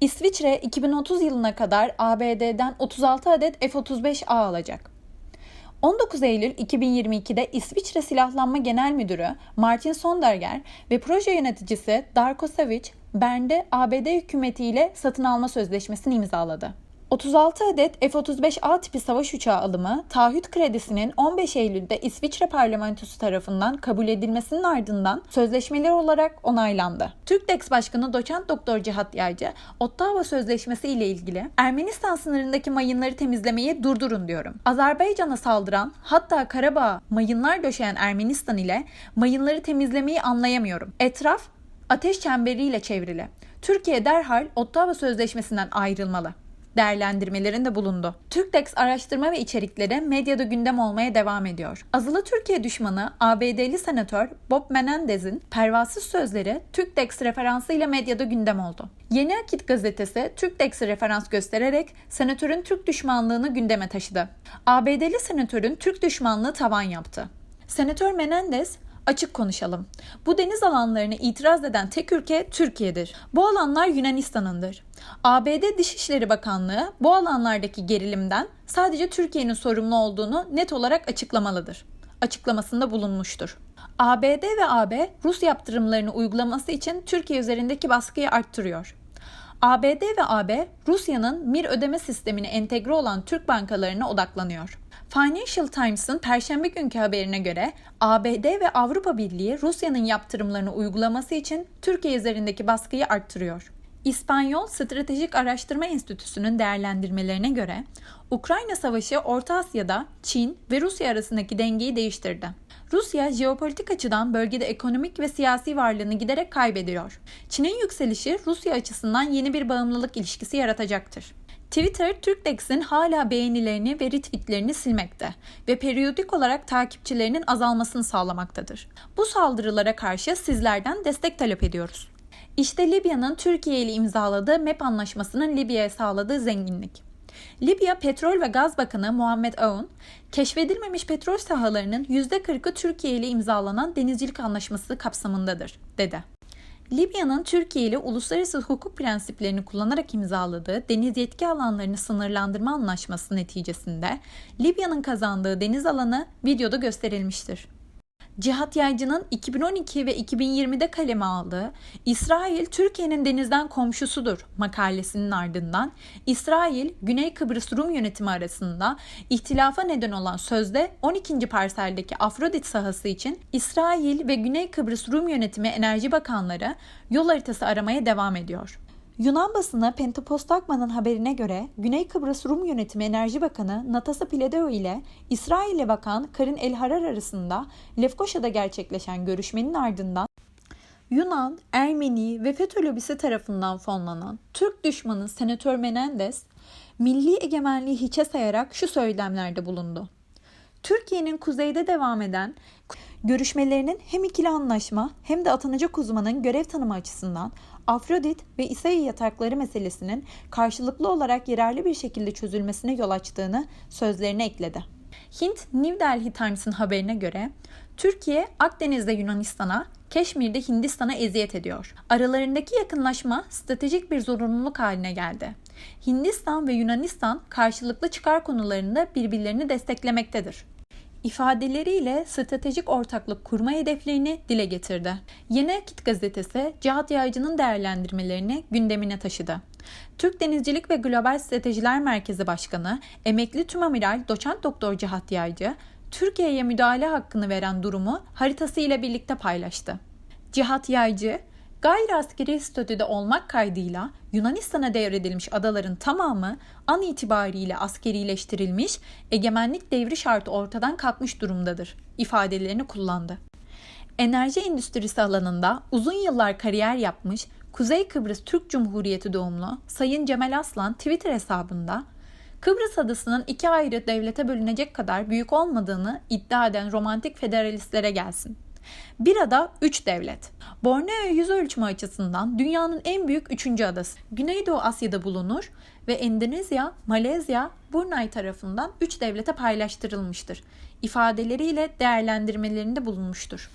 İsviçre 2030 yılına kadar ABD'den 36 adet F-35A alacak. 19 Eylül 2022'de İsviçre Silahlanma Genel Müdürü Martin Sonderger ve proje yöneticisi Darko Savic, Bern'de ABD hükümetiyle satın alma sözleşmesini imzaladı. 36 adet F-35A tipi savaş uçağı alımı, taahhüt kredisinin 15 Eylül'de İsviçre parlamentosu tarafından kabul edilmesinin ardından sözleşmeler olarak onaylandı. Türkdex Başkanı Doçent Doktor Cihat Yaycı, Ottawa Sözleşmesi ile ilgili Ermenistan sınırındaki mayınları temizlemeyi durdurun diyorum. Azerbaycan'a saldıran hatta Karabağ'a mayınlar döşeyen Ermenistan ile mayınları temizlemeyi anlayamıyorum. Etraf ateş çemberiyle çevrili. Türkiye derhal Ottawa Sözleşmesi'nden ayrılmalı değerlendirmelerinde bulundu. Türkdex araştırma ve içerikleri medyada gündem olmaya devam ediyor. Azılı Türkiye düşmanı ABD'li senatör Bob Menendez'in pervasız sözleri Türkdex referansıyla medyada gündem oldu. Yeni Akit gazetesi Türkdex'i referans göstererek senatörün Türk düşmanlığını gündeme taşıdı. ABD'li senatörün Türk düşmanlığı tavan yaptı. Senatör Menendez Açık konuşalım. Bu deniz alanlarını itiraz eden tek ülke Türkiye'dir. Bu alanlar Yunanistan'ındır. ABD Dışişleri Bakanlığı bu alanlardaki gerilimden sadece Türkiye'nin sorumlu olduğunu net olarak açıklamalıdır. Açıklamasında bulunmuştur. ABD ve AB Rus yaptırımlarını uygulaması için Türkiye üzerindeki baskıyı arttırıyor. ABD ve AB Rusya'nın MIR ödeme sistemine entegre olan Türk bankalarına odaklanıyor. Financial Times'ın perşembe günkü haberine göre ABD ve Avrupa Birliği Rusya'nın yaptırımlarını uygulaması için Türkiye üzerindeki baskıyı arttırıyor. İspanyol Stratejik Araştırma Enstitüsü'nün değerlendirmelerine göre Ukrayna Savaşı Orta Asya'da Çin ve Rusya arasındaki dengeyi değiştirdi. Rusya jeopolitik açıdan bölgede ekonomik ve siyasi varlığını giderek kaybediyor. Çin'in yükselişi Rusya açısından yeni bir bağımlılık ilişkisi yaratacaktır. Twitter, Türkdex'in hala beğenilerini ve retweetlerini silmekte ve periyodik olarak takipçilerinin azalmasını sağlamaktadır. Bu saldırılara karşı sizlerden destek talep ediyoruz. İşte Libya'nın Türkiye ile imzaladığı MEP anlaşmasının Libya'ya sağladığı zenginlik. Libya Petrol ve Gaz Bakanı Muhammed Aoun, keşfedilmemiş petrol sahalarının %40'ı Türkiye ile imzalanan denizcilik anlaşması kapsamındadır, dedi. Libya'nın Türkiye ile uluslararası hukuk prensiplerini kullanarak imzaladığı deniz yetki alanlarını sınırlandırma anlaşması neticesinde Libya'nın kazandığı deniz alanı videoda gösterilmiştir. Cihat Yaycı'nın 2012 ve 2020'de kaleme aldığı İsrail Türkiye'nin denizden komşusudur makalesinin ardından İsrail Güney Kıbrıs Rum yönetimi arasında ihtilafa neden olan sözde 12. parseldeki Afrodit sahası için İsrail ve Güney Kıbrıs Rum yönetimi enerji bakanları yol haritası aramaya devam ediyor. Yunan basını Pentapostagma'nın haberine göre Güney Kıbrıs Rum Yönetimi Enerji Bakanı Natasa Piledeo ile İsrail'e Bakan Karin El Harar arasında Lefkoşa'da gerçekleşen görüşmenin ardından Yunan, Ermeni ve FETÖ lobisi tarafından fonlanan Türk düşmanı Senatör Menendez, milli egemenliği hiçe sayarak şu söylemlerde bulundu. Türkiye'nin kuzeyde devam eden görüşmelerinin hem ikili anlaşma hem de atanacak uzmanın görev tanımı açısından Afrodit ve İsai yatakları meselesinin karşılıklı olarak yararlı bir şekilde çözülmesine yol açtığını sözlerine ekledi. Hint New Delhi Times'ın haberine göre Türkiye Akdeniz'de Yunanistan'a, Keşmir'de Hindistan'a eziyet ediyor. Aralarındaki yakınlaşma stratejik bir zorunluluk haline geldi. Hindistan ve Yunanistan karşılıklı çıkar konularında birbirlerini desteklemektedir ifadeleriyle stratejik ortaklık kurma hedeflerini dile getirdi. Yeni Akit gazetesi Cihat Yaycı'nın değerlendirmelerini gündemine taşıdı. Türk Denizcilik ve Global Stratejiler Merkezi Başkanı, emekli tümamiral doçent doktor Cihat Yaycı, Türkiye'ye müdahale hakkını veren durumu haritası ile birlikte paylaştı. Cihat Yaycı, Gayri askeri statüde olmak kaydıyla Yunanistan'a devredilmiş adaların tamamı an itibariyle askerileştirilmiş, egemenlik devri şartı ortadan kalkmış durumdadır ifadelerini kullandı. Enerji endüstrisi alanında uzun yıllar kariyer yapmış Kuzey Kıbrıs Türk Cumhuriyeti doğumlu Sayın Cemal Aslan Twitter hesabında Kıbrıs adasının iki ayrı devlete bölünecek kadar büyük olmadığını iddia eden romantik federalistlere gelsin. Bir ada 3 devlet. Borneo yüz ölçümü açısından dünyanın en büyük üçüncü adası. Güneydoğu Asya'da bulunur ve Endonezya, Malezya, Brunei tarafından 3 devlete paylaştırılmıştır. İfadeleriyle değerlendirmelerinde bulunmuştur.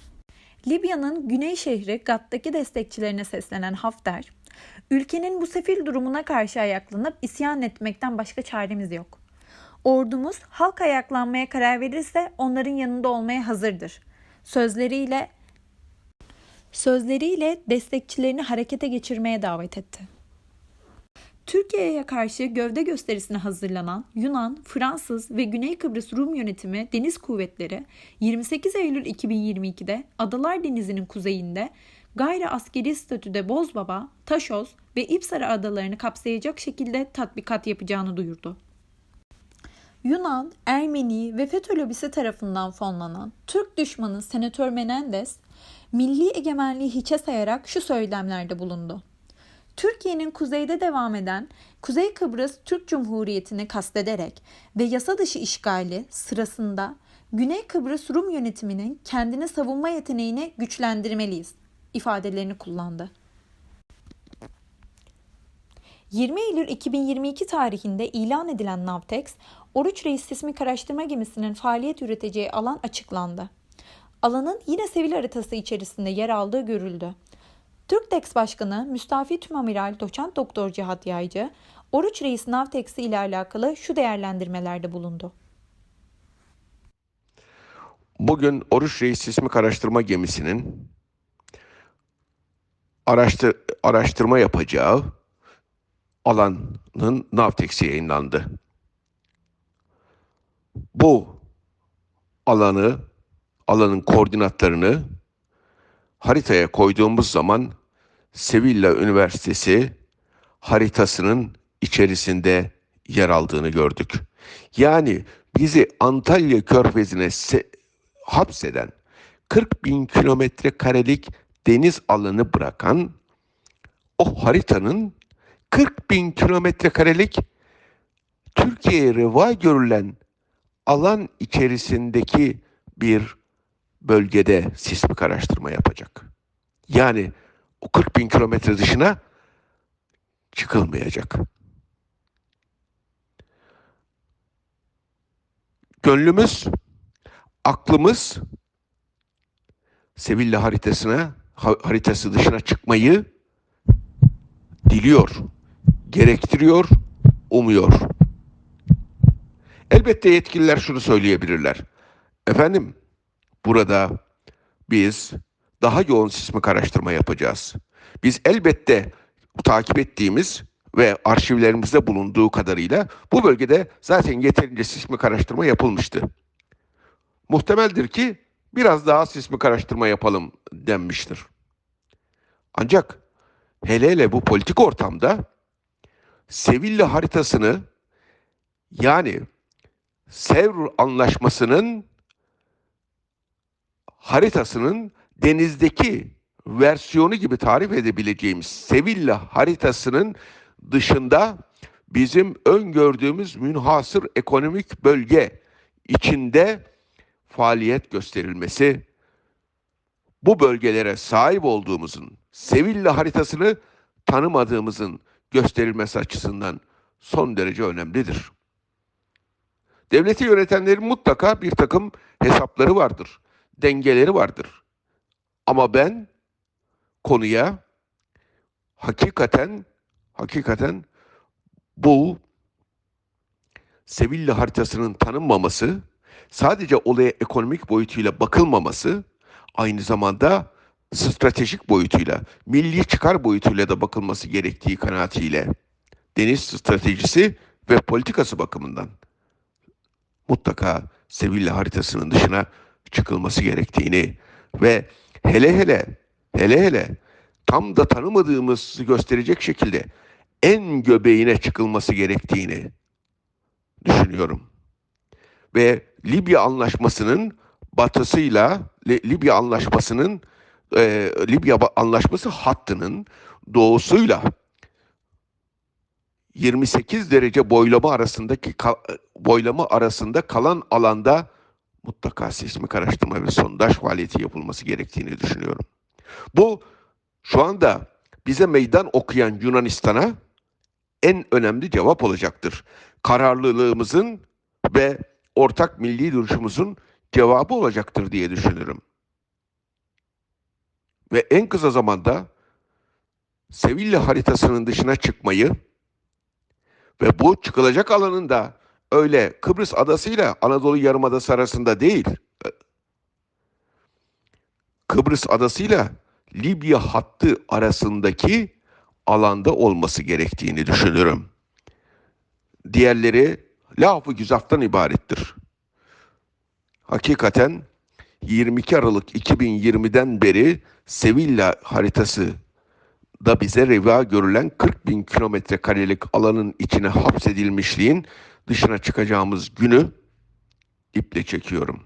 Libya'nın güney şehri Gat'taki destekçilerine seslenen Hafter, Ülkenin bu sefil durumuna karşı ayaklanıp isyan etmekten başka çaremiz yok. Ordumuz halk ayaklanmaya karar verirse onların yanında olmaya hazırdır. Sözleriyle sözleriyle destekçilerini harekete geçirmeye davet etti. Türkiye'ye karşı gövde gösterisine hazırlanan Yunan, Fransız ve Güney Kıbrıs Rum yönetimi deniz kuvvetleri 28 Eylül 2022'de Adalar Denizi'nin kuzeyinde gayri askeri statüde Bozbaba, Taşoz ve İpsara adalarını kapsayacak şekilde tatbikat yapacağını duyurdu. Yunan, Ermeni ve FETÖ lobisi tarafından fonlanan Türk düşmanı Senatör Menendez, milli egemenliği hiçe sayarak şu söylemlerde bulundu. Türkiye'nin kuzeyde devam eden Kuzey Kıbrıs Türk Cumhuriyeti'ni kastederek ve yasa dışı işgali sırasında Güney Kıbrıs Rum yönetiminin kendini savunma yeteneğini güçlendirmeliyiz ifadelerini kullandı. 20 Eylül 2022 tarihinde ilan edilen Navtex, Oruç Reis sismik araştırma gemisinin faaliyet üreteceği alan açıklandı. Alanın yine sivil haritası içerisinde yer aldığı görüldü. Türktex Başkanı Müstafi Tümamiral Doçent Doktor Cihat Yaycı, Oruç Reis Navtex'i ile alakalı şu değerlendirmelerde bulundu. Bugün Oruç Reis Sismik Araştırma Gemisi'nin araştır, araştırma yapacağı alanın Navtex'i yayınlandı. Bu alanı, alanın koordinatlarını haritaya koyduğumuz zaman Sevilla Üniversitesi haritasının içerisinde yer aldığını gördük. Yani bizi Antalya Körfezi'ne se- hapseden 40 bin kilometre karelik deniz alanı bırakan o haritanın 40 bin kilometre karelik Türkiye'ye reva görülen alan içerisindeki bir bölgede sismik araştırma yapacak. Yani o 40 bin kilometre dışına çıkılmayacak. Gönlümüz, aklımız Sevilla haritasına haritası dışına çıkmayı diliyor, gerektiriyor, umuyor. Elbette yetkililer şunu söyleyebilirler. Efendim, burada biz daha yoğun sismik araştırma yapacağız. Biz elbette takip ettiğimiz ve arşivlerimizde bulunduğu kadarıyla bu bölgede zaten yeterince sismik araştırma yapılmıştı. Muhtemeldir ki biraz daha sismik araştırma yapalım denmiştir. Ancak hele hele bu politik ortamda Sevilla haritasını yani Sevr Anlaşması'nın haritasının denizdeki versiyonu gibi tarif edebileceğimiz Sevilla haritasının dışında bizim öngördüğümüz münhasır ekonomik bölge içinde faaliyet gösterilmesi bu bölgelere sahip olduğumuzun Sevilla haritasını tanımadığımızın gösterilmesi açısından son derece önemlidir. Devleti yönetenlerin mutlaka bir takım hesapları vardır, dengeleri vardır. Ama ben konuya hakikaten hakikaten bu Sevilla haritasının tanınmaması, sadece olaya ekonomik boyutuyla bakılmaması, aynı zamanda stratejik boyutuyla, milli çıkar boyutuyla da bakılması gerektiği kanaatiyle deniz stratejisi ve politikası bakımından mutlaka Sevilla haritasının dışına çıkılması gerektiğini ve hele hele hele hele tam da tanımadığımızı gösterecek şekilde en göbeğine çıkılması gerektiğini düşünüyorum. Ve Libya anlaşmasının batısıyla Libya anlaşmasının e, Libya anlaşması hattının doğusuyla 28 derece boylama arasındaki boylama arasında kalan alanda mutlaka sismik araştırma ve sondaj faaliyeti yapılması gerektiğini düşünüyorum. Bu şu anda bize meydan okuyan Yunanistan'a en önemli cevap olacaktır. Kararlılığımızın ve ortak milli duruşumuzun cevabı olacaktır diye düşünürüm. Ve en kısa zamanda Sevilla haritasının dışına çıkmayı ve bu çıkılacak alanın da öyle Kıbrıs adasıyla Anadolu Yarımadası arasında değil. Kıbrıs adasıyla Libya hattı arasındaki alanda olması gerektiğini düşünürüm. Diğerleri lafı güzaftan ibarettir. Hakikaten 22 Aralık 2020'den beri Sevilla haritası da bize reva görülen 40 bin kilometre karelik alanın içine hapsedilmişliğin dışına çıkacağımız günü iple çekiyorum.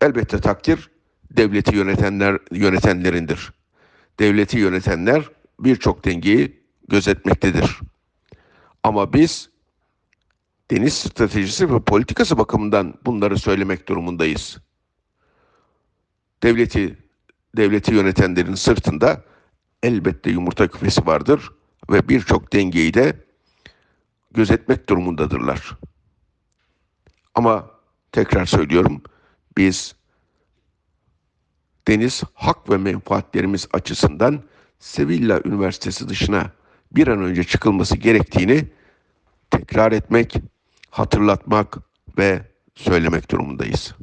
Elbette takdir devleti yönetenler yönetenlerindir. Devleti yönetenler birçok dengeyi gözetmektedir. Ama biz deniz stratejisi ve politikası bakımından bunları söylemek durumundayız. Devleti devleti yönetenlerin sırtında elbette yumurta küfesi vardır ve birçok dengeyi de gözetmek durumundadırlar. Ama tekrar söylüyorum biz deniz hak ve menfaatlerimiz açısından Sevilla Üniversitesi dışına bir an önce çıkılması gerektiğini tekrar etmek, hatırlatmak ve söylemek durumundayız.